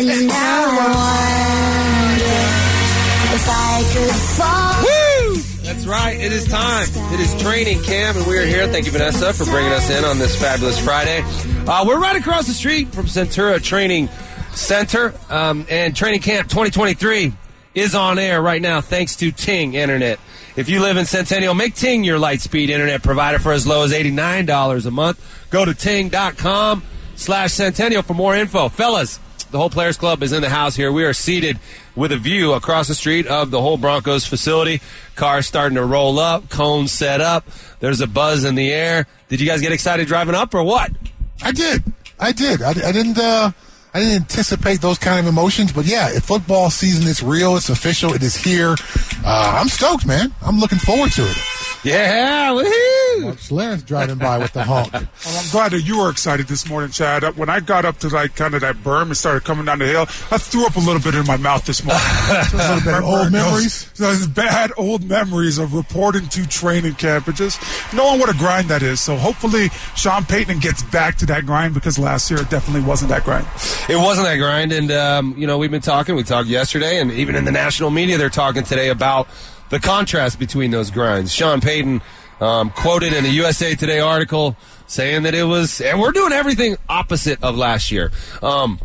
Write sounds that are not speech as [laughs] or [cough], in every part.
And now I if I could fall. That's right. It is time. It is training camp, and we are here. Thank you, Vanessa, for bringing us in on this fabulous Friday. Uh, we're right across the street from Centura Training Center, um, and training camp 2023 is on air right now thanks to Ting Internet. If you live in Centennial, make Ting your Lightspeed Internet provider for as low as $89 a month. Go to ting.com slash Centennial for more info. Fellas, the whole Players Club is in the house here. We are seated with a view across the street of the whole Broncos facility. Cars starting to roll up, cones set up. There's a buzz in the air. Did you guys get excited driving up or what? I did. I did. I, I didn't. Uh, I didn't anticipate those kind of emotions, but yeah, if football season is real, it's official, it is here. Uh, I'm stoked, man. I'm looking forward to it. Yeah, woohoo! Mark Schlereth's driving by with the honk. Well, I'm glad that you were excited this morning, Chad. Uh, When I got up to like kind of that berm and started coming down the hill, I threw up a little bit in my mouth this morning. [laughs] a little bit of old memories. Those, those bad old memories of reporting to training camp and just knowing what a grind that is. So hopefully Sean Payton gets back to that grind because last year it definitely wasn't that grind. It wasn't that grind, and um, you know we've been talking. We talked yesterday, and even in the national media, they're talking today about the contrast between those grinds. Sean Payton um, quoted in a USA Today article saying that it was, and we're doing everything opposite of last year. Um,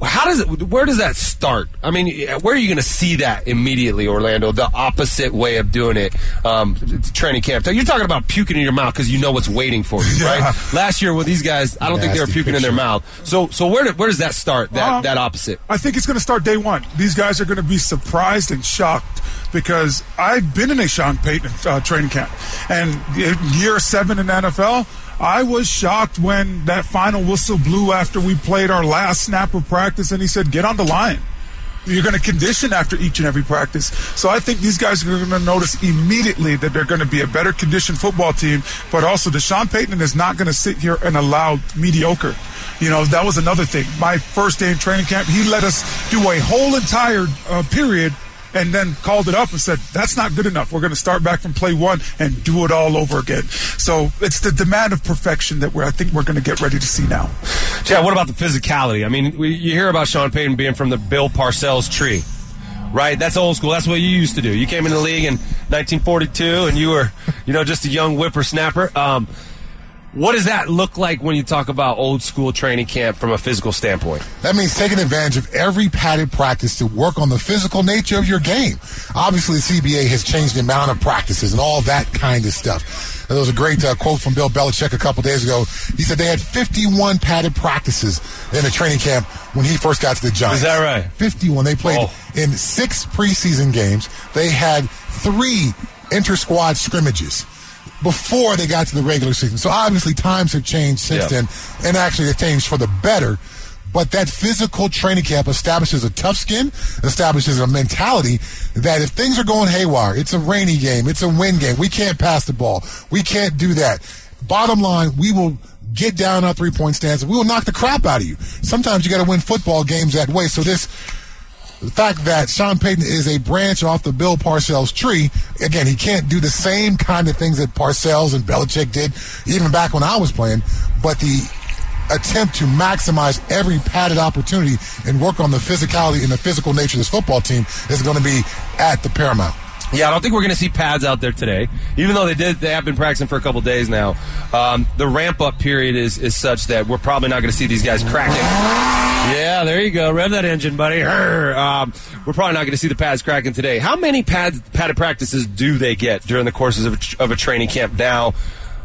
how does it? Where does that start? I mean, where are you going to see that immediately, Orlando? The opposite way of doing it. Um, training camp. You're talking about puking in your mouth because you know what's waiting for you, [laughs] Yeah. right? Last year with these guys, I don't think they were puking in their mouth. So, so where do- where does that start? That Um, that opposite. I think it's going to start day one. These guys are going to be surprised and shocked because I've been in a Sean Payton uh, training camp, and year seven in the NFL, I was shocked when that final whistle blew after we played our last snap of practice, and he said, "Get on the line." You're going to condition after each and every practice. So I think these guys are going to notice immediately that they're going to be a better conditioned football team, but also Sean Payton is not going to sit here and allow mediocre. You know, that was another thing. My first day in training camp, he let us do a whole entire uh, period and then called it up and said, that's not good enough. We're going to start back from play one and do it all over again. So it's the demand of perfection that we're, I think we're going to get ready to see now. Yeah, what about the physicality? I mean, we, you hear about Sean Payton being from the Bill Parcells tree, right? That's old school. That's what you used to do. You came in the league in 1942, and you were, you know, just a young whippersnapper. Um, what does that look like when you talk about old school training camp from a physical standpoint? That means taking advantage of every padded practice to work on the physical nature of your game. Obviously, the CBA has changed the amount of practices and all that kind of stuff. There was a great uh, quote from Bill Belichick a couple days ago. He said they had 51 padded practices in a training camp when he first got to the Giants. Is that right? 51. They played Oh. in six preseason games. They had three inter-squad scrimmages before they got to the regular season. So obviously times have changed since Yeah. then, and actually they've changed for the better. But that physical training camp establishes a tough skin, establishes a mentality that if things are going haywire, it's a rainy game, it's a win game, we can't pass the ball, we can't do that. Bottom line, we will get down our three point stance and we will knock the crap out of you. Sometimes you got to win football games that way. So this the fact that Sean Payton is a branch off the Bill Parcells tree, again, he can't do the same kind of things that Parcells and Belichick did, even back when I was playing, but the attempt to maximize every padded opportunity and work on the physicality and the physical nature of this football team is going to be at the paramount. Yeah, I don't think we're going to see pads out there today. Even though they did, they have been practicing for a couple days now. Um, the ramp up period is is such that we're probably not going to see these guys cracking. Yeah, there you go. Rev that engine, buddy. Um, we're probably not going to see the pads cracking today. How many pads padded practices do they get during the courses of a, of a training camp now,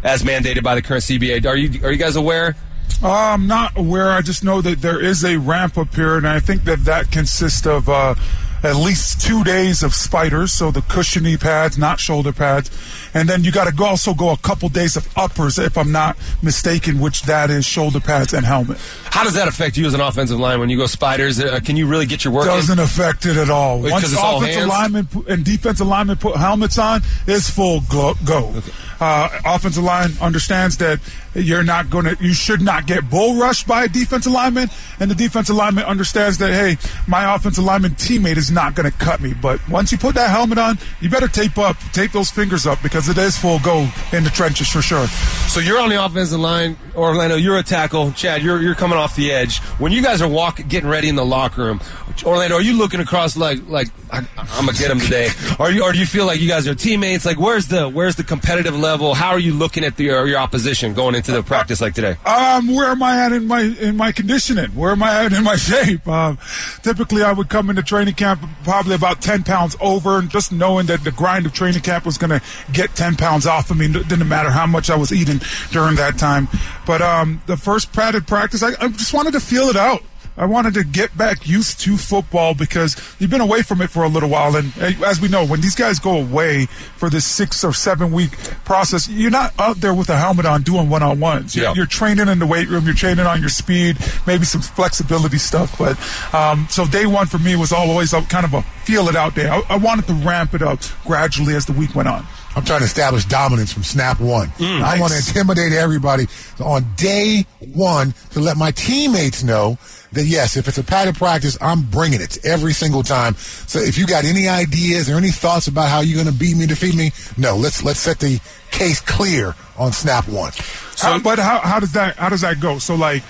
as mandated by the current CBA? Are you are you guys aware? I'm not aware. I just know that there is a ramp up period, and I think that that consists of uh, at least two days of spiders, so the cushiony pads, not shoulder pads, and then you got to go also go a couple days of uppers, if I'm not mistaken, which that is shoulder pads and helmet. How does that affect you as an offensive line when you go spiders? Uh, can you really get your work? Doesn't affect it at all. Because Once it's all offensive hands? linemen and defensive linemen put helmets on, it's full go. go. Uh, offensive line understands that you're not going to, you should not get bull rushed by a defensive lineman, and the defensive lineman understands that hey, my offensive lineman teammate is not going to cut me. But once you put that helmet on, you better tape up, tape those fingers up because it is full go in the trenches for sure. So you're on the offensive line, Orlando. You're a tackle, Chad. You're you're coming off the edge. When you guys are walking, getting ready in the locker room, Orlando, are you looking across like like I, am gonna get him today? Are you or do you feel like you guys are teammates? Like where's the where's the competitive level? How are you looking at the your opposition going into the practice like today? Um, where am I at in my in my conditioning? Where am I at in my [laughs] shape? Um, typically, I would come into training camp probably about ten pounds over, and just knowing that the grind of training camp was going to get ten pounds off of me. Didn't matter how much I was eating during that time. But um, the first padded practice, I, I just wanted to feel it out. I wanted to get back used to football because you've been away from it for a little while. And as we know, when these guys go away for this six or seven week process, you're not out there with a helmet on doing one on ones. You're, Yeah. you're training in the weight room, you're training on your speed, maybe some flexibility stuff. But um, so day one for me was always a, kind of a feel it out day. I, I wanted to ramp it up gradually as the week went on. I'm trying to establish dominance from snap one. Mm, I want to intimidate everybody on day one to let my teammates know that yes, if it's a padded practice, I'm bringing it every single time. So if you got any ideas or any thoughts about how you're going to beat me, defeat me, no, let's let's set the case clear on snap one. So, but how, how does that how does that go? So like,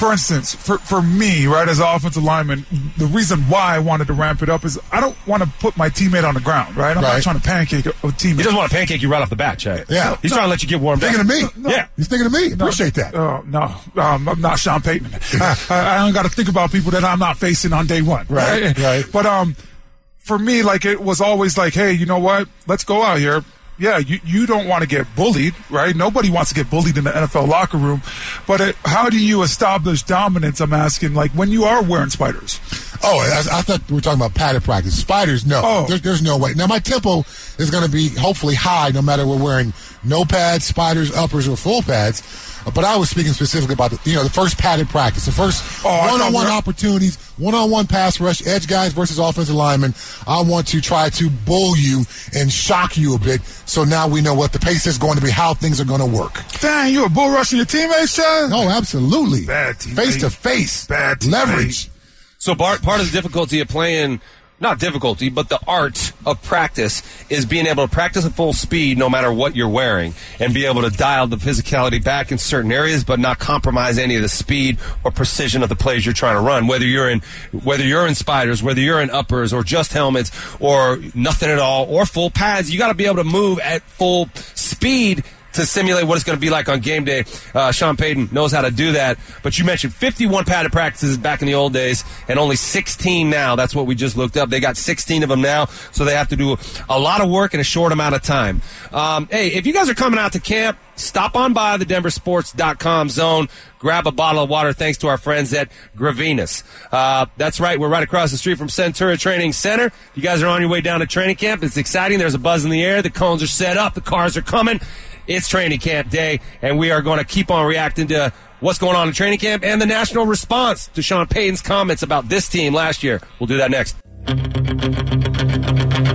for instance, for for me, right, as an offensive lineman, the reason why I wanted to ramp it up is I don't want to put my teammate on the ground, right? I'm Right. not trying to pancake a, a teammate. He doesn't want to pancake you right off the bat, Chad. Yeah. he's trying to let you get warmed Thinking up. of me? Yeah. He's thinking of me. Appreciate that. Oh no, um, I'm not Sean Payton. [laughs] I, I, I don't got to think about people that I'm not facing on day one. Right, right. But um, for me, like it was always like, hey, you know what? Let's go out here. Yeah, you, you don't want to get bullied, right? Nobody wants to get bullied in the NFL locker room. But it, how do you establish dominance? I'm asking, like when you are wearing spiders. Oh, I, I thought we were talking about padded practice. Spiders, no. Oh. There's, there's no way. Now, my tempo is going to be hopefully high no matter we're wearing no pads, spiders, uppers, or full pads. But I was speaking specifically about the, you know, the first padded practice, the first Oh, I thought one-on-one opportunities, one-on-one pass rush, edge guys versus offensive linemen. I want to try to bull you and shock you a bit. So now we know what the pace is going to be, how things are going to work. Dang, you a bull rushing your teammates, Chad? Oh, absolutely. Bad teammate. Face to face. Bad teammate. Leverage. So part part of the difficulty of playing, not difficulty, but the art of practice is being able to practice at full speed no matter what you're wearing, and be able to dial the physicality back in certain areas, but not compromise any of the speed or precision of the plays you're trying to run. Whether you're in whether you're in spiders, whether you're in uppers, or just helmets, or nothing at all, or full pads, you got to be able to move at full speed to simulate what it's going to be like on game day. Uh, Sean Payton knows how to do that. But you mentioned 51 padded practices back in the old days and only 16 now. That's what we just looked up. They got 16 of them now, so they have to do a lot of work in a short amount of time. Um, hey, if you guys are coming out to camp, stop on by the denversports.com zone. Grab a bottle of water thanks to our friends at Gravinas. Uh, that's right. We're right across the street from Centura Training Center. You guys are on your way down to training camp, it's exciting. There's a buzz in the air. The cones are set up. The cars are coming. It's training camp day, and we are going to keep on reacting to what's going on in training camp and the national response to Sean Payton's comments about this team last year. We'll do that next.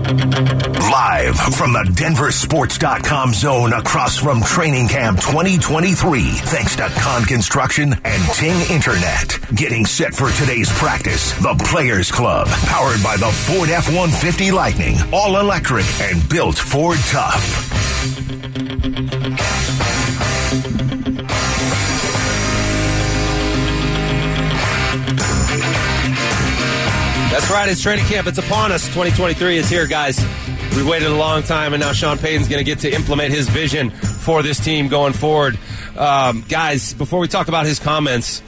Live from the DenverSports.com zone across from Training Camp 2023. Thanks to Con Construction and Ting Internet. Getting set for today's practice. The Players Club. Powered by the Ford F-150 Lightning. All electric and built Ford tough. It's training camp. It's upon us. 2023 is here, guys. We waited a long time, and now Sean Payton's going to get to implement his vision for this team going forward. Um, guys, before we talk about his comments,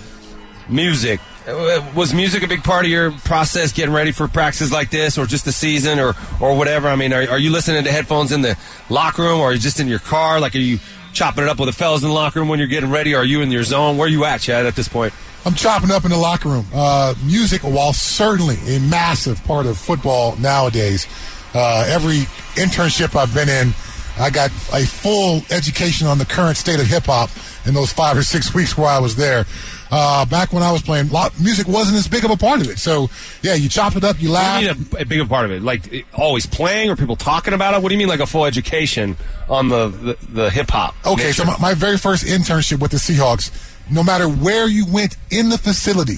music. Uh, Was music a big part of your process getting ready for practices like this, or just the season, or or whatever? I mean, are, are you listening to headphones in the locker room, or just in your car? Like, are you chopping it up with the fellas in the locker room when you're getting ready? Or are you in your zone? Where are you at, Chad, at this point? I'm chopping up in the locker room. Uh, music, while certainly a massive part of football nowadays, uh, every internship I've been in, I got a full education on the current state of hip hop in those five or six [laughs] weeks where I was there. Uh, back when I was playing, music wasn't as big of a part of it. So, yeah, you chop it up, you What laugh. do you mean a, a bigger part of it? Like always playing or people talking about it? What do you mean like a full education on the the, the hip hop? Okay, so my, my very first internship with the Seahawks, no matter where you went in the facility,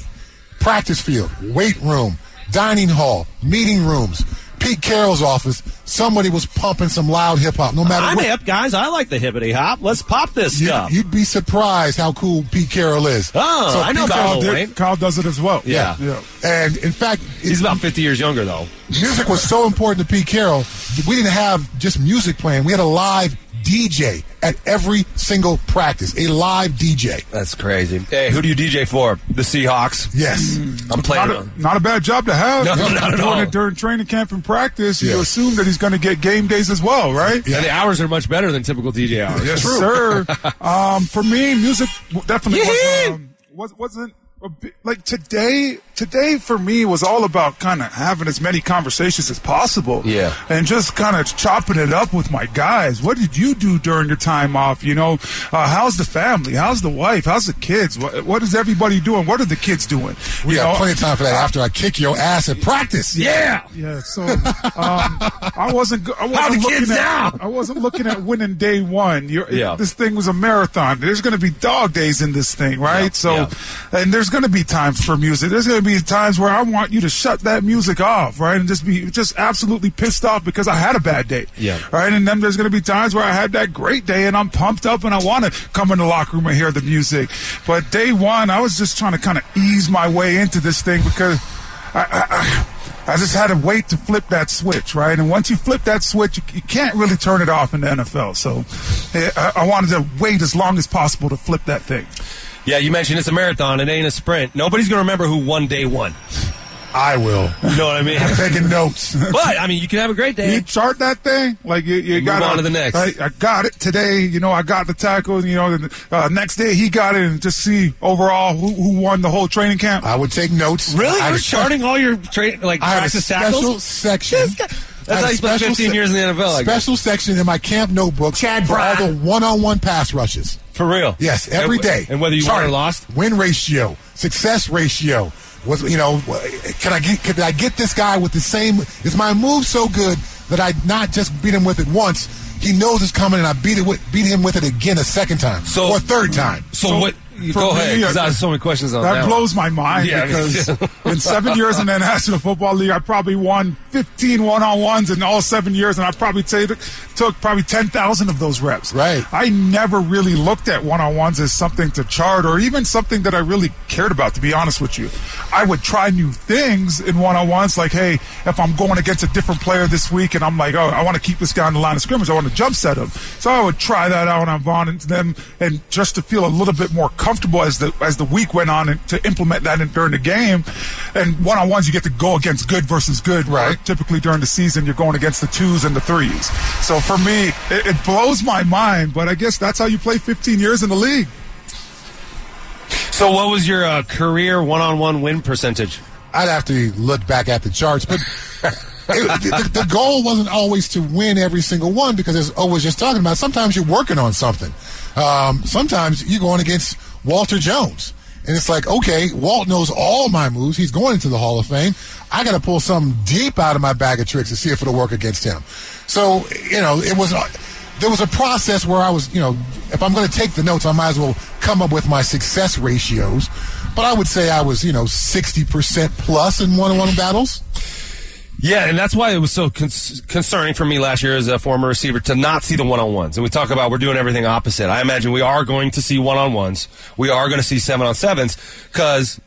practice field, weight room, dining hall, meeting rooms, Pete Carroll's office, somebody was pumping some loud hip hop. No matter I'm what, hip, guys. I like the hippity hop. Let's pop this stuff. You'd be surprised how cool Pete Carroll is. Oh, I know Pete about Carroll Lil did- Wayne. Kyle does it as well. Yeah. yeah. And in fact, He's about 50 years younger, though. music was so important to Pete Carroll. We didn't have just music playing. We had a live DJ at every single practice. A live DJ. That's crazy. Hey, who do you DJ for? The Seahawks. Yes. I'm playing. Not a, not a bad job to have. No, You not at all. it during training camp and practice. You Yeah. assume that he's going to get game days as well, right? And the hours are much better than typical DJ hours. Yes, sir. [laughs] um, for me, music definitely Yee-hee! was, um, was, wasn't a bit, like today. Today for me was all about kind of having as many conversations as possible. Yeah. and just kind of chopping it up with my guys. What did you do during your time off? You know, uh, how's the family? How's the wife? How's the kids? What, what is everybody doing? What are the kids doing? We You got know, plenty of time for that after I kick your ass at practice. Yeah. Yeah, so um, I wasn't. I wasn't How the looking kids at, now? I wasn't looking at winning day one. You're, Yeah. this thing was a marathon. There's going to be dog days in this thing, right? Yeah, So, yeah. and there's going to be times for music. There's going to be times where I want you to shut that music off, right, and just be just absolutely pissed off because I had a bad day, Yeah. right. And then there's going to be times where I had that great day and I'm pumped up and I want to come in the locker room and hear the music. But day one, I was just trying to kind of ease my way into this thing because. I, I, I I just had to wait to flip that switch, right? And once you flip that switch, you, you can't really turn it off in the NFL. So I, I wanted to wait as long as possible to flip that thing. Yeah, you mentioned it's a marathon. It ain't a sprint. Nobody's going to remember who won day one. I will. You know what I mean? I'm taking notes. [laughs] but, I mean, you can have a great day. You chart that thing like you, you got on to the next. I, I got it today. You know, I got the tackle. You know, the uh, next day he got it, and just see overall who, who won the whole training camp. I would take notes. Really? I You're charting all your tra- like I had a practice special tackles? section. This guy- That's how you spent 15 se- years in the NFL. I guess. Special section in my camp notebook Chad for all the one-on-one pass rushes. For real? Yes, every and, day. And whether you won Chart or lost? win ratio, success ratio. Was you know? Can I get? Can I get this guy with the same? Is my move so good that I not just beat him with it once? He knows it's coming, and I beat it with, beat him with it again a second time So- or a third time. So, So, what? For Go ahead, because I have so many questions on That that. blows my mind Yeah, because [laughs] in seven years in the National Football League, I probably won 15 one-on-ones in all seven years, and I probably t- took probably 10,000 of those reps. Right. I never really looked at one-on-ones as something to chart or even something that I really cared about, to be honest with you. I would try new things in one-on-ones, like, hey, if I'm going against a different player this week and I'm like, oh, I want to keep this guy on the line of scrimmage, I want to jump set him. So I would try that out on Vaughn and them, and just to feel a little bit more comfortable as the as the week went on, and to implement that in, during the game. And one on ones, you get to go against good versus good. Right. Typically during the season, you're going against the twos and the threes. So for me, it, it blows my mind. But I guess that's how you play 15 years in the league. So, what was your uh, career one-on-one win percentage? I'd have to look back at the charts, but [laughs] it, the, the goal wasn't always to win every single one because, as O was just talking about, sometimes you're working on something. Um, sometimes you're going against Walter Jones. And it's like, okay, Walt knows all my moves. He's going into the Hall of Fame. I got to pull something deep out of my bag of tricks to see if it'll work against him. So, you know, it was. There was a process where I was, you know, if I'm going to take the notes, I might as well come up with my success ratios. But I would say I was, you know, 60% plus in one on one battles. Yeah, and that's why it was so con- concerning for me last year as a former receiver to not see the one-on-ones. And we talk about we're doing everything opposite. I imagine we are going to see one-on-ones. We are going to see seven-on-sevens because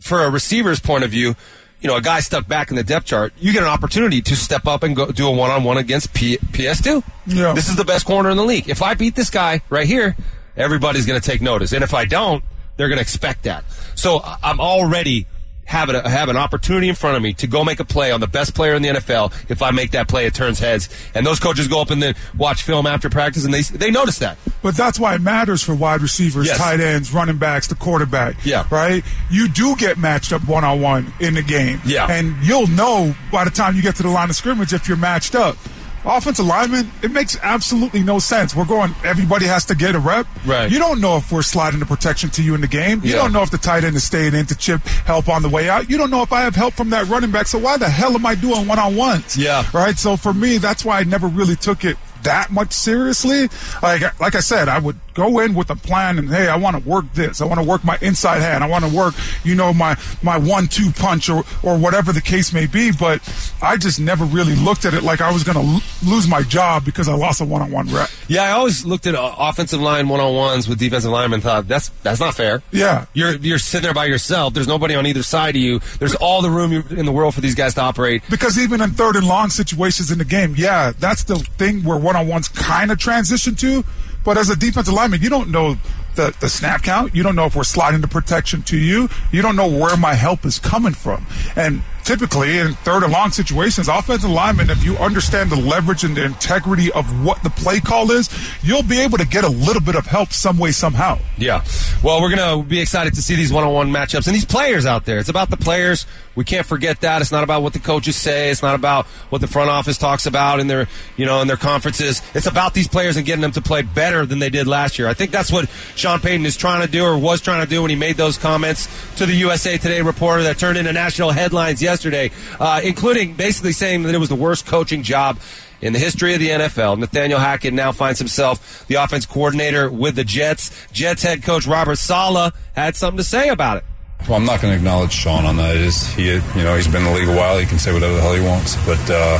for a receiver's point of view, you know, a guy stuck back in the depth chart, you get an opportunity to step up and go do a one-on-one against P- PS2. Yeah. This is the best corner in the league. If I beat this guy right here, everybody's going to take notice. And if I don't, they're going to expect that. So I'm already have, a, have an opportunity in front of me to go make a play on the best player in the NFL. If I make that play, it turns heads. And those coaches go up and then watch film after practice, and they they notice that. But that's why it matters for wide receivers, Yes. tight ends, running backs, the quarterback. Yeah. Right? You do get matched up one on one in the game. Yeah. And you'll know by the time you get to the line of scrimmage if you're matched up. Offensive lineman, it makes absolutely no sense. We're going, everybody has to get a rep. Right. You don't know if we're sliding the protection to you in the game. You Yeah. don't know if the tight end is staying in to chip help on the way out. You don't know if I have help from that running back. So why the hell am I doing one on ones? Yeah. Right. So for me, that's why I never really took it that much seriously. Like like I said, I would go in with a plan and hey, I want to work this. I want to work my inside hand. I want to work, you know, my my one two punch or or whatever the case may be. But I just never really looked at it like I was going to l- lose my job because I lost a one on one rep. Yeah, I always looked at uh, offensive line one on ones with defensive linemen. and Thought that's that's not fair. Yeah. you're you're sitting there by yourself. There's nobody on either side of you. There's all the room in the world for these guys to operate. Because even in third and long situations in the game, yeah, that's the thing where one on ones kind of transition to. But as a defensive lineman, you don't know the, the snap count. You don't know if we're sliding the protection to you. You don't know where my help is coming from. And typically in third and long situations, offensive linemen, if you understand the leverage and the integrity of what the play call is, you'll be able to get a little bit of help some way, somehow. Yeah. Well, we're going to be excited to see these one on one matchups and these players out there. It's about the players. We can't forget that. It's not about what the coaches say. It's not about what the front office talks about in their, you know, in their conferences. It's about these players and getting them to play better than they did last year. I think that's what Sean Payton is trying to do or was trying to do when he made those comments to the USA Today reporter that turned into national headlines yesterday, uh, including basically saying that it was the worst coaching job in the history of the NFL. Nathaniel Hackett now finds himself the offense coordinator with the Jets. Jets head coach Robert Saleh had something to say about it. Well, I'm not going to acknowledge Sean on that. Is he, you know, he's been in the league a while. He can say whatever the hell he wants. But, uh,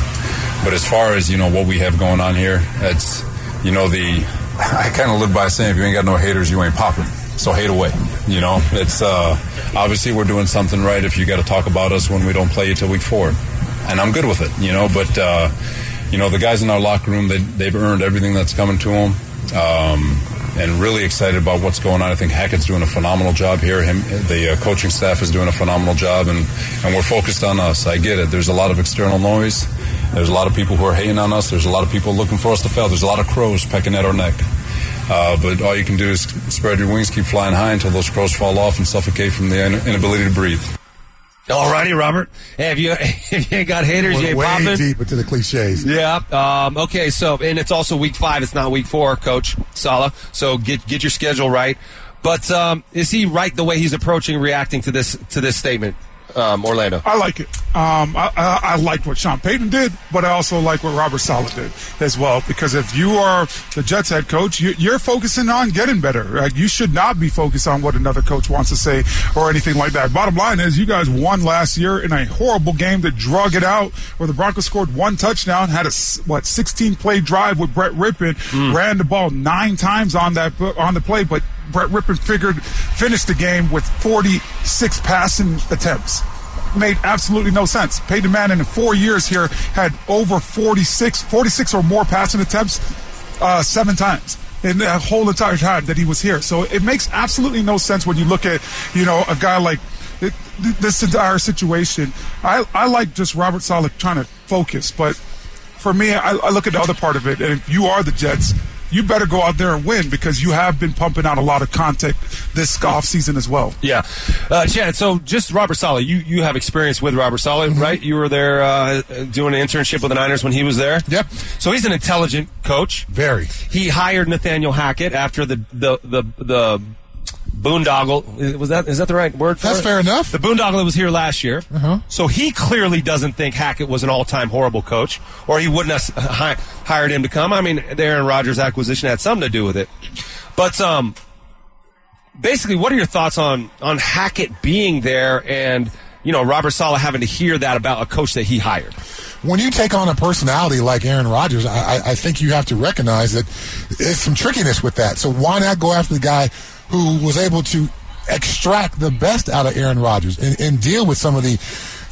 but as far as you know, what we have going on here, it's, you know, the [laughs] I kind of live by saying, if you ain't got no haters, you ain't popping. So hate away. You know, it's uh, obviously we're doing something right. If you got to talk about us when we don't play till week four, and I'm good with it. You know, but uh, you know the guys in our locker room, they, they've earned everything that's coming to them. Um, and really excited about what's going on. I think Hackett's doing a phenomenal job here. Him, the uh, coaching staff is doing a phenomenal job, and and we're focused on us. I get it. There's a lot of external noise. There's a lot of people who are hating on us. There's a lot of people looking for us to fail. There's a lot of crows pecking at our neck. Uh, but all you can do is spread your wings, keep flying high until those crows fall off and suffocate from the in- inability to breathe. All righty, Robert. Hey, if you, [laughs] if you ain't got haters, you We're ain't way popping. deep into the cliches. Yeah. Um, okay. So, and it's also week five. It's not week four, Coach Saleh. So get get your schedule right. But um, is he right the way he's approaching, reacting to this to this statement, um, Orlando? I like it. Um, I, I, I liked what Sean Payton did, but I also like what Robert Saleh did as well. Because if you are the Jets head coach, you, you're focusing on getting better. Right? You should not be focused on what another coach wants to say or anything like that. Bottom line is, you guys won last year in a horrible game that drug it out, where the Broncos scored one touchdown, had a what 16 play drive with Brett Rypien, ran the ball nine times on that on the play, but Brett Rypien figured finished the game with 46 passing attempts made absolutely no sense. Peyton Manning in four years here had over 46, 46 or more passing attempts uh, seven times in the whole entire time that he was here. So it makes absolutely no sense when you look at, you know, a guy like th- this entire situation. I, I like just Robert Saleh trying to focus, but for me, I, I look at the other part of it. And if you are the Jets, you better go out there and win because you have been pumping out a lot of content this off season as well. Yeah, uh, Chad. So just Robert Saleh. You you have experience with Robert Saleh, right? You were there uh, doing an internship with the Niners when he was there. Yep. So he's an intelligent coach. Very. He hired Nathaniel Hackett after the the the the boondoggle. Was that is that the right word? For That's it? fair enough. The boondoggle that was here last year. Uh-huh. So he clearly doesn't think Hackett was an all-time horrible coach, or he wouldn't have uh, hi- hired him to come. I mean, the Aaron Rodgers acquisition had something to do with it. But um, basically, what are your thoughts on on Hackett being there and you know Robert Saleh having to hear that about a coach that he hired? when you take on a personality like Aaron Rodgers, I, I- I think you have to recognize that there's some trickiness with that. So why not go after the guy who was able to extract the best out of Aaron Rodgers and, and deal with some of the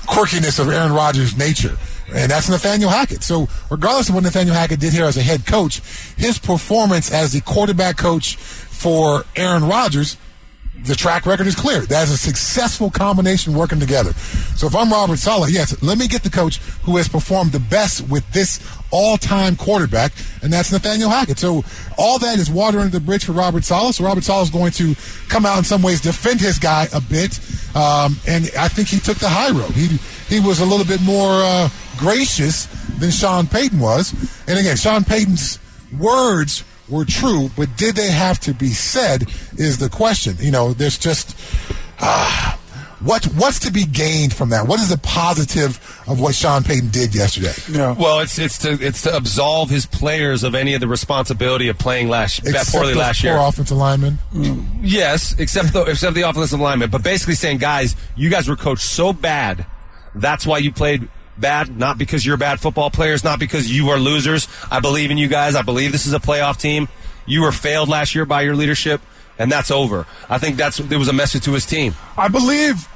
quirkiness of Aaron Rodgers' nature? And that's Nathaniel Hackett. So, regardless of what Nathaniel Hackett did here as a head coach, his performance as the quarterback coach for Aaron Rodgers the track record is clear. That's a successful combination working together. So if I'm Robert Saleh, yes, let me get the coach who has performed the best with this all-time quarterback, and that's Nathaniel Hackett. So all that is water under the bridge for Robert Saleh. So Robert Saleh is going to come out in some ways defend his guy a bit, um, and I think he took the high road. He he was a little bit more uh, gracious than Sean Payton was, and again, Sean Payton's words were true, but did they have to be said is the question. You know, there's just uh, what what's to be gained from that? What is the positive of what Sean Payton did yesterday. Yeah. Well, it's it's to it's to absolve his players of any of the responsibility of playing last Except poorly those last poor year. offensive linemen. Yes, except the except the offensive lineman, but basically saying, guys, you guys were coached so bad. That's why you played bad, not because you're bad football players, not because you are losers. I believe in you guys. I believe this is a playoff team. You were failed last year by your leadership, and that's over. I think that's there was a message to his team. I believe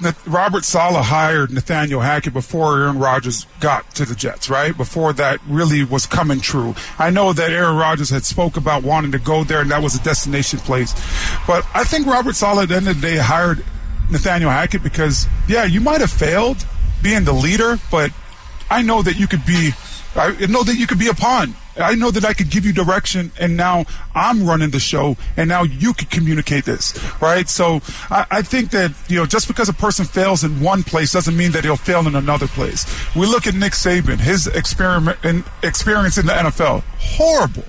that Robert Saleh hired Nathaniel Hackett before Aaron Rodgers got to the Jets, right? Before that really was coming true. I know that Aaron Rodgers had spoke about wanting to go there and that was a destination place. But I think Robert Saleh at the end of the day hired Nathaniel Hackett because, yeah, you might have failed being the leader, but I know that you could be I know that you could be a pawn. I know that I could give you direction, and now I'm running the show, and now you can communicate this, right? So I, I think that you know just because a person fails in one place doesn't mean that he'll fail in another place. We look at Nick Saban, his experiment experience in the NFL, horrible.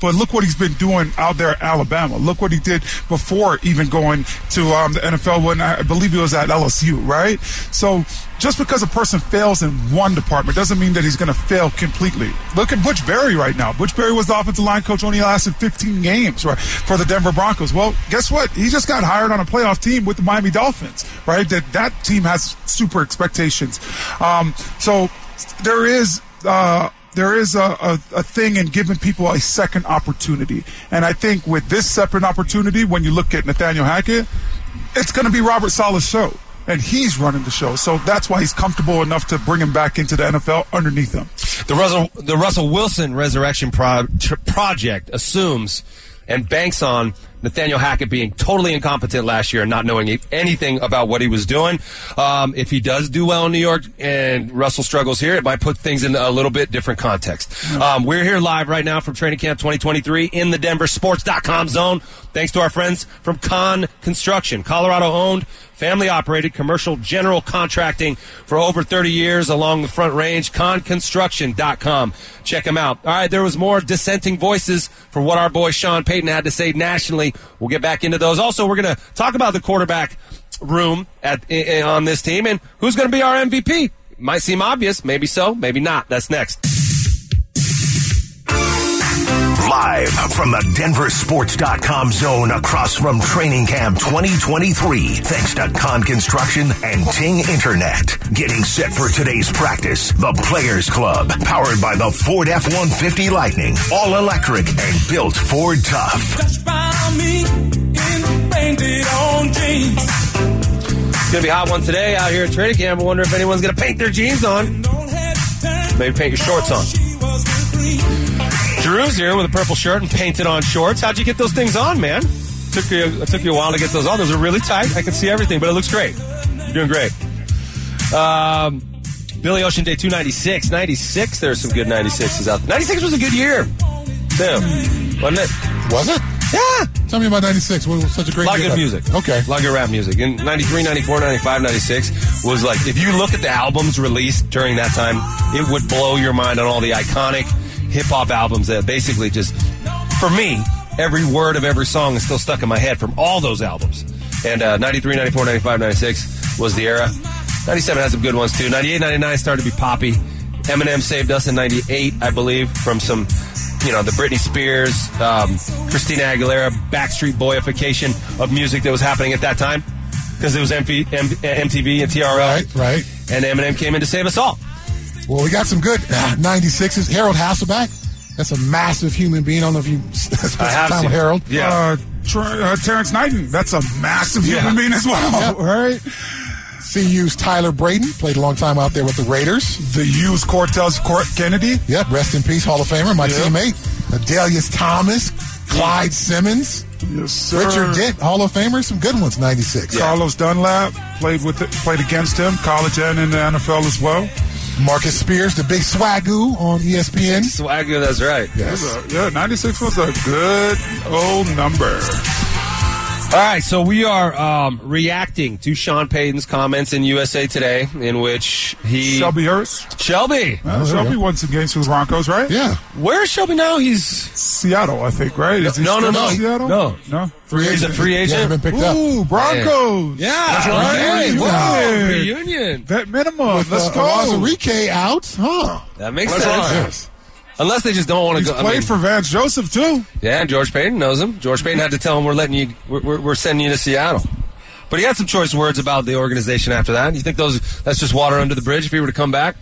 But look what he's been doing out there at Alabama. Look what he did before even going to um, the NFL when I believe he was at LSU, right? So just because a person fails in one department doesn't mean that he's going to fail completely. Look at Butch Barry right now. Butch Barry was the offensive line coach, only lasted 15 games right, for the Denver Broncos. Well, guess what? He just got hired on a playoff team with the Miami Dolphins, right? That that team has super expectations. Um, so there is. Uh, there is a, a, a, thing in giving people a second opportunity. And I think with this second opportunity, when you look at Nathaniel Hackett, it's going to be Robert Saleh's show. And he's running the show. So that's why he's comfortable enough to bring him back into the NFL underneath him. The Russell the Russell Wilson Resurrection Pro- Project assumes and banks on Nathaniel Hackett being totally incompetent last year and not knowing anything about what he was doing. Um, if he does do well in New York and Russell struggles here, it might put things in a little bit different context. Um, we're here live right now from Training Camp 2023 in the DenverSports.com zone. Thanks to our friends from Con Construction, Colorado owned, family operated commercial general contracting for over 30 years along the front range. Conconstruction.com. Check them out. All right, there was more dissenting voices for what our boy Sean Payton had to say nationally. We'll get back into those. Also, we're going to talk about the quarterback room at on this team and who's going to be our MVP. Might seem obvious, maybe so, maybe not. That's next. Live from the DenverSports.com zone across from Training Camp 2023. Thanks to Con Construction and Ting Internet. Getting set for today's practice. The Players Club. Powered by the Ford F-150 Lightning. All electric and built Ford tough. It's going to be a hot one today out here at Training Camp. I wonder if anyone's going to paint their jeans on. Maybe paint your shorts on. Drew's here with a purple shirt and painted on shorts. How'd you get those things on, man? Took you it took you a while to get those on. Those are really tight. I can see everything, but it looks great. You're doing great. Um, Billy Ocean Day 296. 96, there's some good 96s out there. 96 was a good year, too, wasn't it? Was it? Yeah. Tell me about 96. What was such a great A lot of good music. Okay. A lot of good rap music. In 93, 94, 95, 96 was like, if you look at the albums released during that time, it would blow your mind on all the iconic hip hop albums that basically just, for me, every word of every song is still stuck in my head from all those albums. And uh, 93, 94, 95, 96 was the era. 97 had some good ones too. 98, 99 started to be poppy. Eminem saved us in 98, I believe, from some, you know, the Britney Spears, um, Christina Aguilera, Backstreet Boyification of music that was happening at that time. Because it was MV, M- MTV and TRL. Right, right. And Eminem came in to save us all. Well, we got some good uh, 96s. Harald Hasselbach. That's a massive human being. I don't know if you [laughs] spent some I have time seen with it. Harold. Yeah. Uh, Tr- uh, Terrence Knighton, that's a massive human being as well, Yep. [laughs] right? CU's Tyler Brayton played a long time out there with the Raiders. The Hughes Cortez Court Kennedy. Yep, rest in peace, Hall of Famer, my Yep. teammate. Adalius Thomas, Clyde Simmons, Yes, sir. Richard Dent, Hall of Famer, some good ones, 96. Carlos Dunlap played with it, played against him, college and in the NFL as well. Marcus Spears, the big swagoo on ESPN. Swagoo, that's right. Yes. Yeah, 96 was a good old number. All right, so we are um, reacting to Sean Payton's comments in USA Today, in which he Shelby Harris, Shelby. Uh, Shelby won some games for the Broncos, right? Yeah. Where's Shelby now? He's Seattle, I think, right? Is he No, no, still no. in Seattle? No. no. Free He's a free agent? hasn't been picked up. Ooh, Broncos. yeah, That's right. okay. Reunion. Whoa, reunion. Vet minimum. With, Let's uh, go. Awazarike out. Huh. That makes That's sense. Right. Unless they just don't want to He's go. I mean, for Vance Joseph too. yeah, and George Paton knows him. George Paton had to tell him we're letting you, we're, we're, we're sending you to Seattle. But he had some choice words about the organization after that. You think those that's just water under the bridge if he were to come back?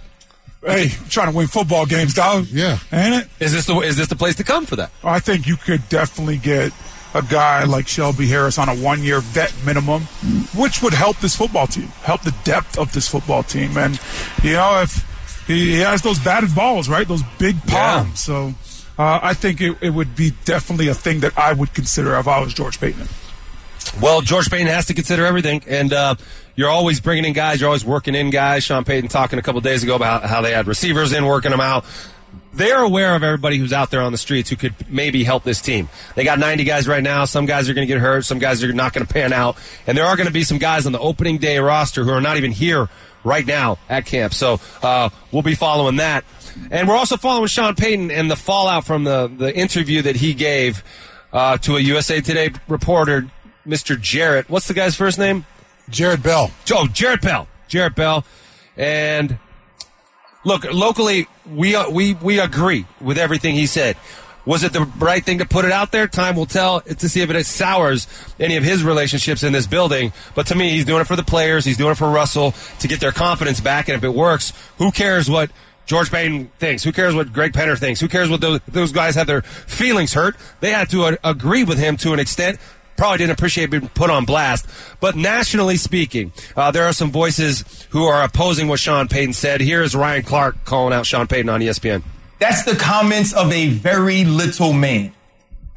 Hey, trying to win football games, dog. Yeah. ain't it? Is this the is this the place to come for that? I think you could definitely get a guy like Shelby Harris on a one year vet minimum, which would help this football team, help the depth of this football team. And, you know, if he, he has those batted balls, right? Those big Yeah. So uh, I think it, it would be definitely a thing that I would consider if I was George Paton. Well, George Paton has to consider everything, and uh, you're always bringing in guys. You're always working in guys. Sean Payton talking a couple days ago about how they had receivers in working them out. They're aware of everybody who's out there on the streets who could maybe help this team. They got 90 guys right now. Some guys are going to get hurt. Some guys are not going to pan out. And there are going to be some guys on the opening day roster who are not even here right now at camp. So uh, we'll be following that. And we're also following Sean Payton and the fallout from the, the interview that he gave uh, to a USA Today reporter, Mr. Jarrett. What's the guy's first name? Jarrett Bell. Oh, Jarrett Bell. Jarrett Bell. And look, locally, we uh, we we agree with everything he said. Was it the right thing to put it out there? Time will tell to see if it sours any of his relationships in this building. But to me, he's doing it for the players. He's doing it for Russell to get their confidence back. And if it works, who cares what George Paton thinks? Who cares what Greg Penner thinks? Who cares what those, those guys had their feelings hurt? They had to uh, agree with him to an extent probably didn't appreciate being put on blast. But nationally speaking, uh, there are some voices who are opposing what Sean Payton said. Here is Ryan Clark calling out Sean Payton on ESPN. That's the comments of a very little man.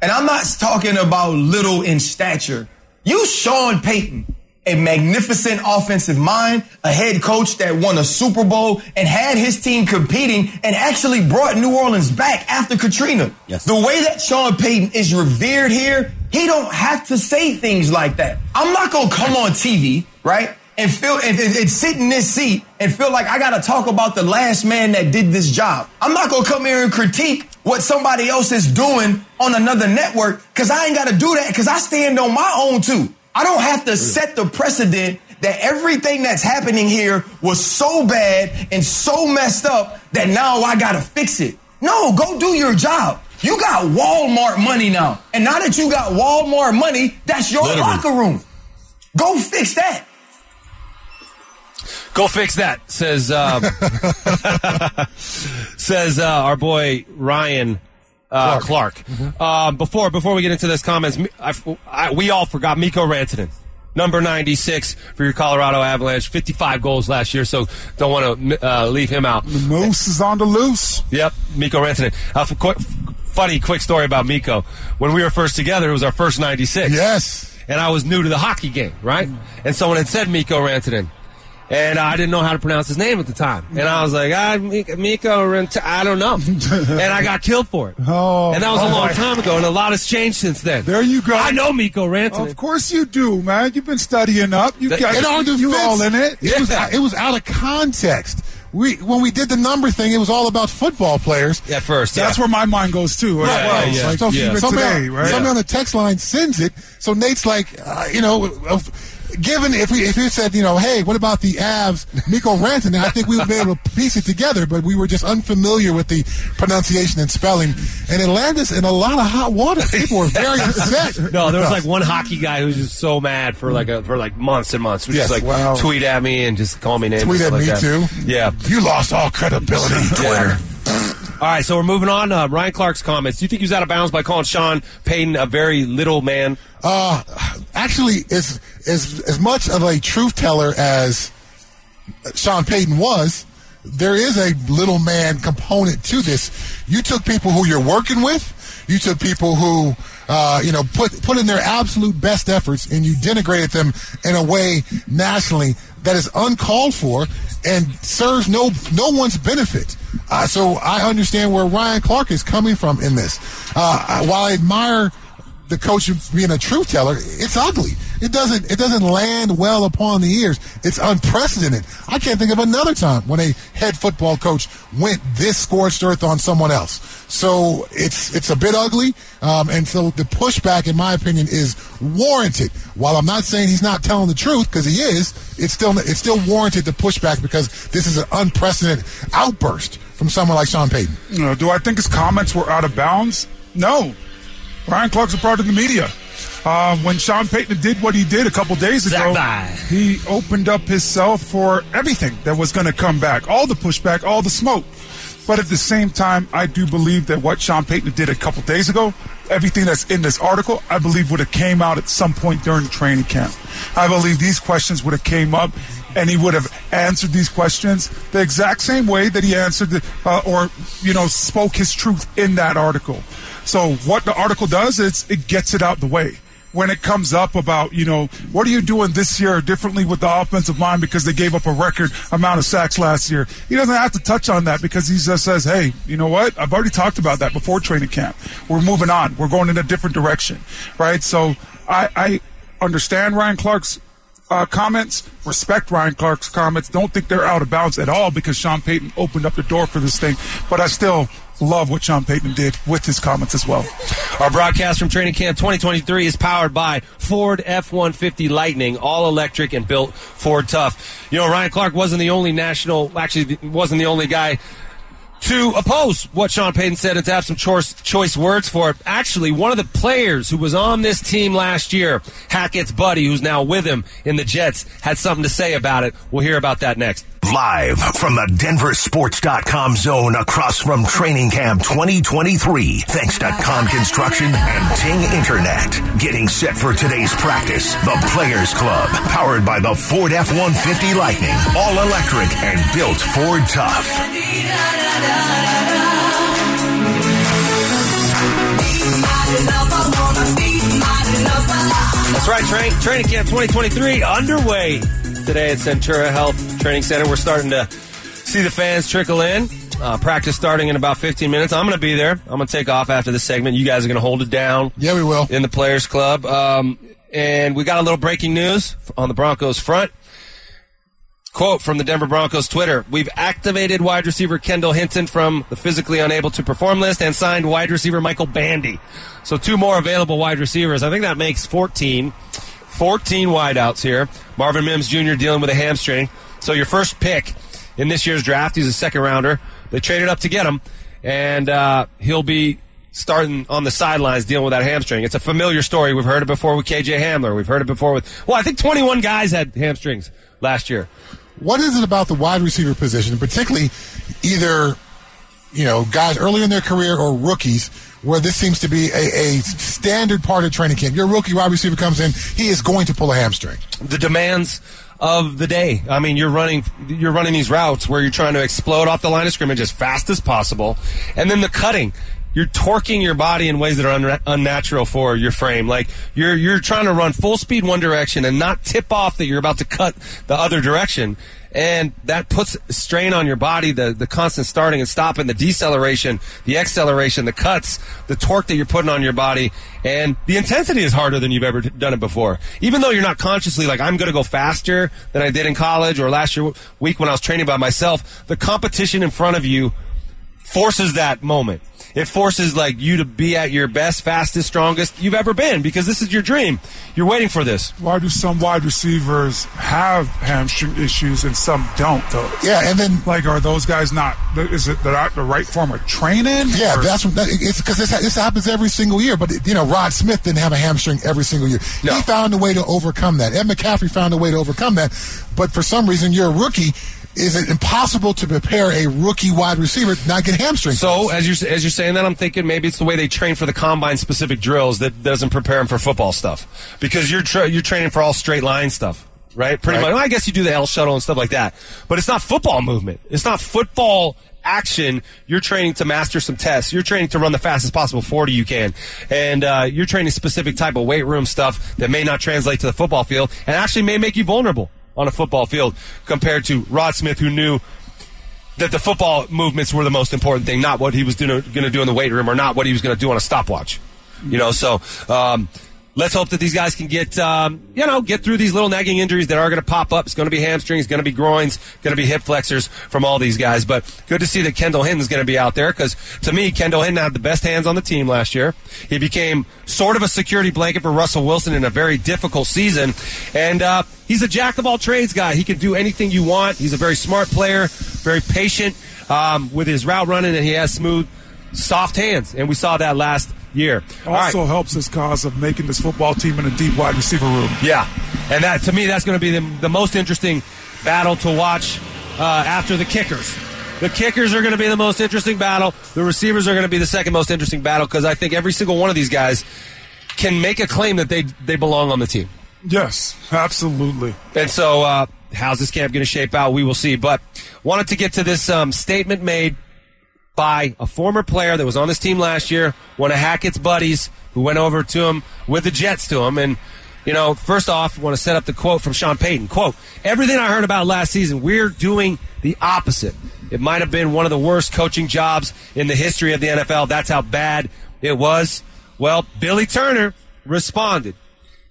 And I'm not talking about little in stature. You, Sean Payton, a magnificent offensive mind, a head coach that won a Super Bowl and had his team competing and actually brought New Orleans back after Katrina. Yes. The way that Sean Payton is revered here, he don't have to say things like that. I'm not gonna come on TV, right? And feel and, and, and sit in this seat and feel like I gotta talk about the last man that did this job. I'm not gonna come here and critique what somebody else is doing on another network because I ain't gotta do that because I stand on my own too. I don't have to set the precedent that everything that's happening here was so bad and so messed up that now I gotta fix it. No, go do your job. You got Walmart money now. And now that you got Walmart money, that's your Literally. locker room. Go fix that. Go fix that, says uh, [laughs] says uh, our boy Ryan uh, Clark. Um, before before we get into this comments, I, I, we all forgot Mikko Rantanen. Number 96 for your Colorado Avalanche. 55 goals last year, so don't want to uh, leave him out. The moose is on the loose. Yep, Mikko Rantanen. Uh, f- qu- funny, quick story about Mikko. When we were first together, it was our first 96. Yes. And I was new to the hockey game, right? And someone had said Mikko Rantanen. And I didn't know how to pronounce his name at the time. And I was like, ah, Mikko, Mikko Rant- I don't know. [laughs] and I got killed for it. Oh, and that was a oh long my- time ago, and a lot has changed since then. There you go. I know Mikko Rantanen. Of course you do, man. You've been studying up. You That- got In our you all in it. It was Yeah. it was out of context. We when we did the number thing, it was all about football players. At first, That's yeah. where my mind goes too. Right? Yeah, yeah, yeah. Like, So even somebody, today, right? somebody on the text line sends it. So Nate's like, uh, you know, given if we if he said, you know, hey, what about the Avs, Mikko Rantanen? I think we would be able to piece it together, but we were just unfamiliar with the pronunciation and spelling, and it landed us in a lot of hot water. People were very [laughs] upset. No, there was like one hockey guy who was just so mad for like a, for like months and months. Who Yes, just like wow. tweet at me and just call me names. Tweet at stuff me like too. Yeah. You lost all credibility, [laughs] Twitter. All right, so we're moving on. Uh, Ryan Clark's comments. Do you think he was out of bounds by calling Sean Payton a very little man? Uh, actually, is as as much of a truth teller as Sean Payton was. There is a little man component to this. You took people who you're working with. You took people who, uh, you know, put put in their absolute best efforts, and you denigrated them in a way nationally that is uncalled for and serves no no one's benefit. Uh, so I understand where Ryan Clark is coming from in this. Uh, while I admire the coach being a truth teller, it's ugly. It doesn't it doesn't land well upon the ears. It's unprecedented. I can't think of another time when a head football coach went this scorched earth on someone else. So it's it's a bit ugly, um, and so the pushback, in my opinion, is warranted. While I'm not saying he's not telling the truth because he is, it's still it's still warranted the pushback because this is an unprecedented outburst from someone like Sean Payton. You know, do I think his comments were out of bounds? No. Ryan Clark's a part of the media. Uh, when Sean Payton did what he did a couple days ago, he opened up himself for everything that was going to come back, all the pushback, all the smoke. But at the same time, I do believe that what Sean Payton did a couple days ago, everything that's in this article, I believe would have came out at some point during training camp. I believe these questions would have came up, and he would have answered these questions the exact same way that he answered the, uh, or you know spoke his truth in that article. So what the article does is it gets it out the way when it comes up about, you know, what are you doing this year differently with the offensive line because they gave up a record amount of sacks last year. He doesn't have to touch on that because he just says, hey, you know what? I've already talked about that before training camp. We're moving on. We're going in a different direction, right? So I, I understand Ryan Clark's uh, comments, respect Ryan Clark's comments. Don't think they're out of bounds at all because Sean Payton opened up the door for this thing. But I still love what Sean Payton did with his comments as well. Our broadcast from Training Camp 2023 is powered by Ford F-150 Lightning, all electric and built Ford tough. You know, Ryan Clark wasn't the only national, actually wasn't the only guy to oppose what Sean Payton said and to have some choice, choice words for it. Actually, one of the players who was on this team last year, Hackett's buddy, who's now with him in the Jets, had something to say about it. We'll hear about that next. Live from the DenverSports.com zone across from Training Camp 2023. Thanks to Con Construction and Ting Internet. Getting set for today's practice. The Players Club. Powered by the Ford F-150 Lightning. All electric and built Ford tough. That's right, train, Training Camp 2023 underway today at Centura Health Training Center. We're starting to see the fans trickle in. Uh, practice starting in about 15 minutes. I'm going to be there. I'm going to take off after this segment. You guys are going to hold it down. Yeah, we will. In the Players Club. Um, and we got a little breaking news on the Broncos front. Quote from the Denver Broncos Twitter We've activated wide receiver Kendall Hinton from the physically unable to perform list and signed wide receiver Michael Bandy. So, two more available wide receivers. I think that makes 14. 14 wideouts here. Marvin Mims Jr. dealing with a hamstring. So, your first pick in this year's draft, he's a second rounder. They traded up to get him, and uh, he'll be starting on the sidelines dealing with that hamstring. It's a familiar story. We've heard it before with KJ Hamler. We've heard it before with, well, I think 21 guys had hamstrings last year. What is it about the wide receiver position, particularly either you know guys earlier in their career or rookies, where this seems to be a, a standard part of training camp? Your rookie wide receiver comes in, he is going to pull a hamstring. The demands of the day. I mean, you're running you're running these routes where you're trying to explode off the line of scrimmage as fast as possible, and then the cutting. You're torquing your body in ways that are un- unnatural for your frame. Like you're you're trying to run full speed one direction and not tip off that you're about to cut the other direction and that puts strain on your body the, the constant starting and stopping the deceleration the acceleration the cuts the torque that you're putting on your body. And the intensity is harder than you've ever done it before. Even though you're not consciously like i'm going to go faster than i did in college or last year week when i was training by myself the competition in front of you forces that moment it forces like you to be at your best, fastest, strongest you've ever been because this is your dream. You're waiting for this. Why do some wide receivers have hamstring issues and some don't though? Yeah, and then like are those guys not? Is it the, the right form of training? Yeah, or? that's what, that, it's because this, this happens every single year. But you know, Rod Smith didn't have a hamstring every single year. No. He found a way to overcome that. Ed McCaffrey found a way to overcome that. But for some reason, you're a rookie is it impossible to prepare a rookie wide receiver to not get hamstring? So as you're as you're saying that, I'm thinking maybe it's the way they train for the combine specific drills that doesn't prepare them for football stuff because you're tra- you're training for all straight line stuff. Right, pretty Right. much. Well, I guess you do the L shuttle and stuff like that, but it's not football movement. It's not football action. You're training to master some tests. You're training to run the fastest possible 40 you can, and uh, you're training specific type of weight room stuff that may not translate to the football field, and actually may make you vulnerable on a football field compared to Rod Smith, who knew that the football movements were the most important thing, not what he was going to do in the weight room or not what he was going to do on a stopwatch. You know, so um, let's hope that these guys can get um, you know get through these little nagging injuries that are going to pop up. It's going to be hamstrings, going to be groins, going to be hip flexors from all these guys. But good to see that Kendall Hinton's going to be out there because to me, Kendall Hinton had the best hands on the team last year. He became sort of a security blanket for Russell Wilson in a very difficult season, and uh, he's a jack of all trades guy. He can do anything you want. He's a very smart player, very patient um, with his route running, and he has smooth, soft hands. And we saw that last year. All right. Also helps his cause of making this football team in a deep wide receiver room. Yeah, and that to me, that's going to be the, the most interesting battle to watch uh, after the kickers. The kickers are going to be the most interesting battle. The receivers are going to be the second most interesting battle because I think every single one of these guys can make a claim that they they belong on the team. Yes, absolutely. And so, uh, how's this camp going to shape out? We will see. But wanted to get to this um, statement made by a former player that was on this team last year, one of Hackett's buddies, who went over to him with the Jets to him. And, you know, first off, want to set up the quote from Sean Payton. Quote, everything I heard about last season, we're doing the opposite. It might have been one of the worst coaching jobs in the history of the NFL. That's how bad it was. Well, Billy Turner responded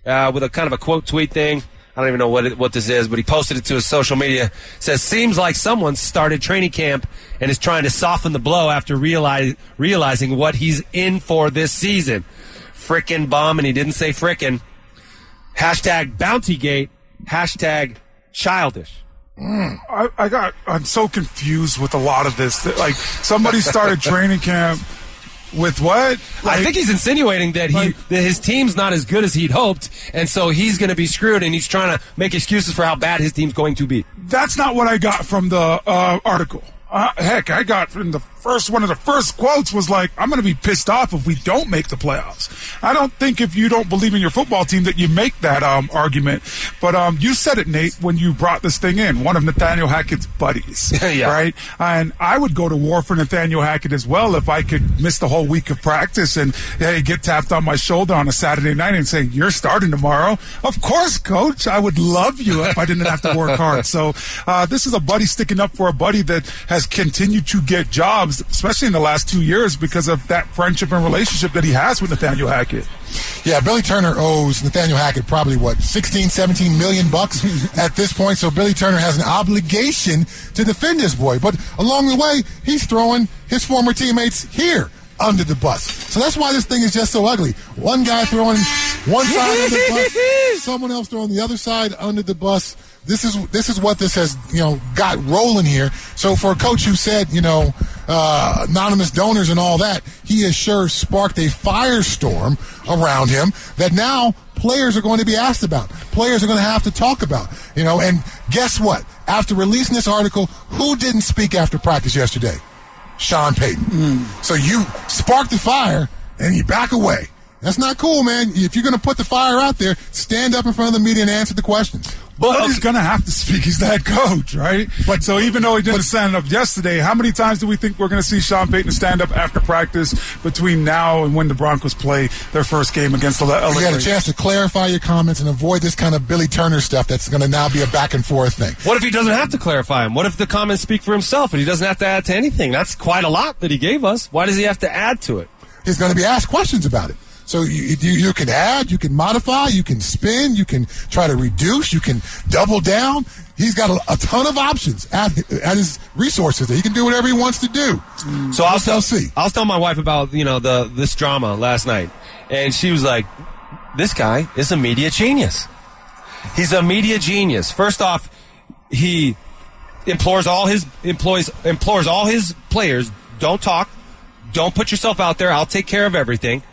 uh, with a kind of a quote tweet thing. I don't even know what it, what this is, but he posted it to his social media. Says, "Seems like someone started training camp and is trying to soften the blow after realize, realizing what he's in for this season. Frickin' bum, and he didn't say frickin'. Hashtag Bountygate. Hashtag childish. I, I got. I'm so confused with a lot of this. Like somebody started [laughs] training camp with what? I think he's insinuating that he like- that his team's not as good as he'd hoped, and so he's going to be screwed, and he's trying to make excuses for how bad his team's going to be. that's not what I got from the uh, article. Uh, heck, I got from the first one of the first quotes was like, "I'm going to be pissed off if we don't make the playoffs." I don't think if you don't believe in your football team that you make that um, argument. But um, you said it, Nate, when you brought this thing in. One of Nathaniel Hackett's buddies, [laughs] Yeah. right? And I would go to war for Nathaniel Hackett as well if I could miss the whole week of practice and hey, get tapped on my shoulder on a Saturday night and say, "You're starting tomorrow." Of course, coach. I would love you if I didn't have to work hard. So uh, this is a buddy sticking up for a buddy that has continued to get jobs, especially in the last two years, because of that friendship and relationship that he has with Nathaniel Hackett. Yeah, Billy Turner owes Nathaniel Hackett probably what 16, 17 million bucks [laughs] at this point. So Billy Turner has an obligation to defend this boy. But along the way, he's throwing his former teammates here under the bus. So that's why this thing is just so ugly. One guy throwing one side under the bus, [laughs] someone else throwing the other side under the bus. This is this is what this has you know got rolling here. So for a coach who said you know uh, anonymous donors and all that, he has sure sparked a firestorm around him that now players are going to be asked about. Players are going to have to talk about. You know, and guess what? After releasing this article, who didn't speak after practice yesterday? Sean Payton. So you spark the fire and you back away. That's not cool, man. If you're going to put the fire out there, stand up in front of the media and answer the questions. But he's going to have to speak. He's the head coach, right? But so even though he didn't but- stand up yesterday, how many times do we think we're going to see Sean Payton stand up after practice between now and when the Broncos play their first game against the LA You had a chance to clarify your comments and avoid this kind of Billy Turner stuff that's going to now be a back and forth thing. What if he doesn't have to clarify them? What if the comments speak for himself and he doesn't have to add to anything? That's quite a lot that he gave us. Why does he have to add to it? He's going to be asked questions about it. So you, you, you can add, you can modify, you can spin, you can try to reduce, you can double down. He's got a, a ton of options at, at his resources. He can do whatever he wants to do. Mm. So I was, shall tell, see. I was telling my wife about you know the this drama last night, and she was like, "This guy is a media genius. He's a media genius. First off, he implores all his employees implores all his players don't talk, don't put yourself out there. I'll take care of everything."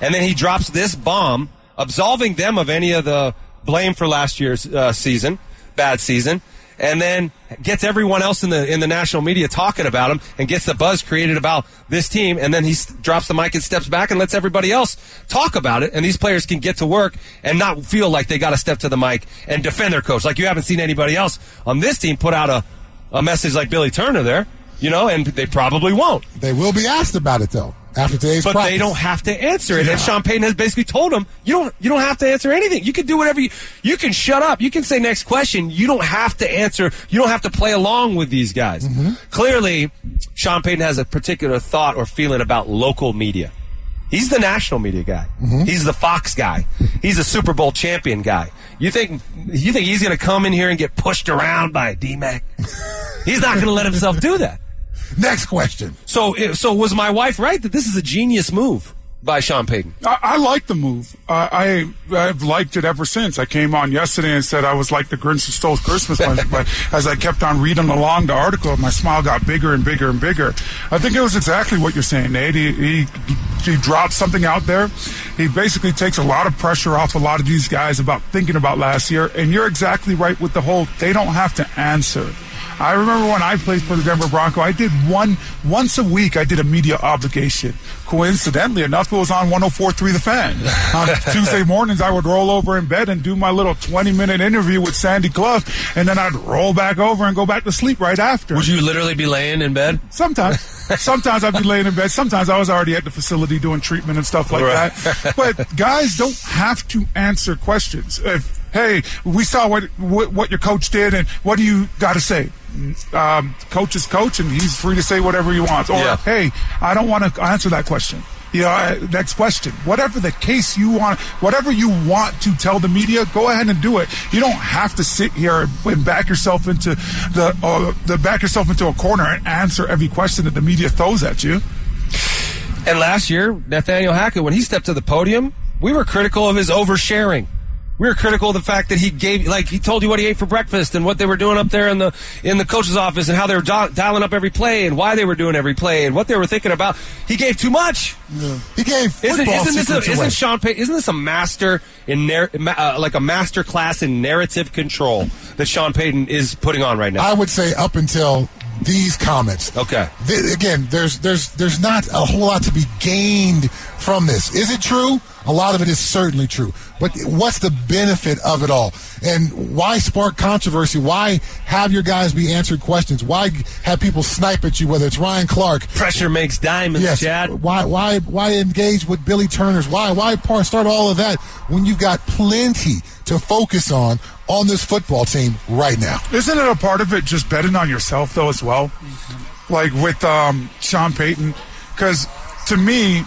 And then he drops this bomb, absolving them of any of the blame for last year's uh, season, bad season, and then gets everyone else in the in the national media talking about him and gets the buzz created about this team. And then he s- drops the mic and steps back and lets everybody else talk about it. And these players can get to work and not feel like they got to step to the mic and defend their coach. Like you haven't seen anybody else on this team put out a, a message like Billy Turner there, you know, and they probably won't. They will be asked about it though after today's But practice. they don't have to answer it. And Sean Payton has basically told them, you don't you don't have to answer anything. You can do whatever you you can shut up. You can say next question. You don't have to answer. You don't have to play along with these guys. Mm-hmm. Clearly, Sean Payton has a particular thought or feeling about local media. He's the national media guy. Mm-hmm. He's the Fox guy. He's a Super Bowl champion guy. You think you think he's going to come in here and get pushed around by DMAC? [laughs] he's not going to let himself do that. Next question. So, so was my wife right that this is a genius move by Sean Payton? I, I like the move. Uh, I I've liked it ever since. I came on yesterday and said I was like the Grinch who stole Christmas, [laughs] but, but as I kept on reading along the article, my smile got bigger and bigger and bigger. I think it was exactly what you're saying, Nate. He, he he dropped something out there. He basically takes a lot of pressure off a lot of these guys about thinking about last year. And you're exactly right with the whole they don't have to answer. I remember when I played for the Denver Bronco, I did one once a week. I did a media obligation. Coincidentally enough, it was on 104.3 The Fan. [laughs] On Tuesday mornings, I would roll over in bed and do my little 20 minute interview with Sandy Clough, and then I'd roll back over and go back to sleep right after. Would you literally be laying in bed? Sometimes. [laughs] Sometimes I'd be laying in bed. Sometimes I was already at the facility doing treatment and stuff like Right. that. But guys don't have to answer questions. If, hey, we saw what, what what your coach did, and what do you got to say? Um, coach is coach, and he's free to say whatever he wants. Or Yeah. hey, I don't want to answer that question. You know, next question. Whatever the case you want, whatever you want to tell the media, go ahead and do it. You don't have to sit here and back yourself into the uh, the back yourself into a corner and answer every question that the media throws at you. And last year, Nathaniel Hackett, when he stepped to the podium, we were critical of his oversharing. We were critical of the fact that he gave, like, he told you what he ate for breakfast and what they were doing up there in the in the coach's office and how they were di- dialing up every play and why they were doing every play and what they were thinking about. He gave too much. He gave Isn't, isn't this a, away. isn't Sean Payton? Isn't this a master in nar- ma- uh, like a master class in narrative control that Sean Payton is putting on right now? I would say up until these comments. Okay. Th- again, there's there's there's not a whole lot to be gained from this. Is it true? A lot of it is certainly true. But what's the benefit of it all? And why spark controversy? Why have your guys be answered questions? Why have people snipe at you? Whether it's Ryan Clark, Pressure makes diamonds, Yes. Chad. Why why why engage with Billy Turner's? Why why start all of that when you've got plenty to focus on on this football team right now? Isn't it a part of it just betting on yourself though as well? Like with um, Sean Payton, because to me,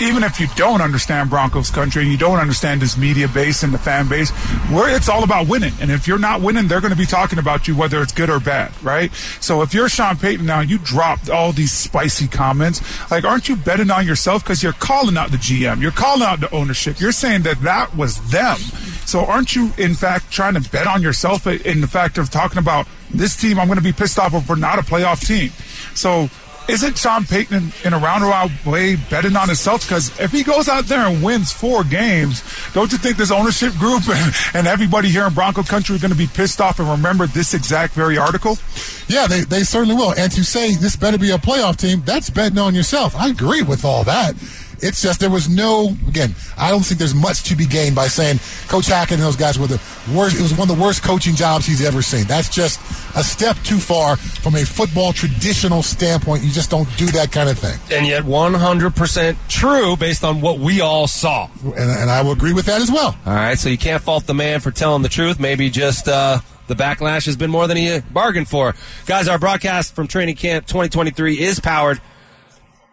even if you don't understand Broncos country and you don't understand this media base and the fan base, where it's all about winning. And if you're not winning, they're going to be talking about you whether it's good or bad, right? So if you're Sean Payton now, you dropped all these spicy comments. Like, aren't you betting on yourself because you're calling out the GM, you're calling out the ownership, you're saying that that was them. So aren't you in fact trying to bet on yourself in the fact of talking about this team? I'm going to be pissed off if we're not a playoff team. So isn't Sean Payton in, in a roundabout way betting on himself? Because if he goes out there and wins four games, don't you think this ownership group and, [laughs] and everybody here in Bronco country are going to be pissed off and remember this exact very article? Yeah, they, they certainly will. And to say this better be a playoff team, that's betting on yourself. I agree with all that. It's just there was no again. I don't think there's much to be gained by saying Coach Hackett and those guys were the worst. It was one of the worst coaching jobs he's ever seen. That's just a step too far from a football traditional standpoint. You just don't do that kind of thing. and yet 100% true based on what we all saw. And, and I will agree with that as well. All right, so you can't fault the man for telling the truth. Maybe just uh, the backlash has been more than he bargained for. Guys, our broadcast from Training Camp 2023 is powered.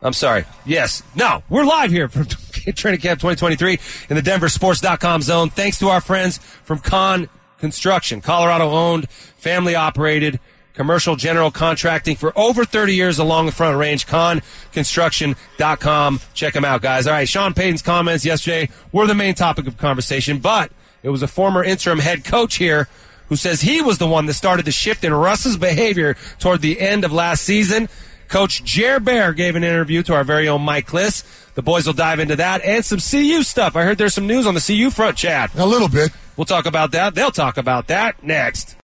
I'm sorry. Yes. No, we're live here from [laughs] Training Camp 2023 in the DenverSports.com zone. Thanks to our friends from Con Construction, Colorado owned, family operated, commercial general contracting for over 30 years along the front range. ConConstruction.com. Check them out, guys. All right. Sean Payton's comments yesterday were the main topic of conversation, but it was a former interim head coach here who says he was the one that started the shift in Russ's behavior toward the end of last season. Coach Jer Bear gave an interview to our very own Mike Klis. The boys will dive into that and some CU stuff. I heard there's some news on the CU front, Chad. A little bit. We'll talk about that. They'll talk about that next.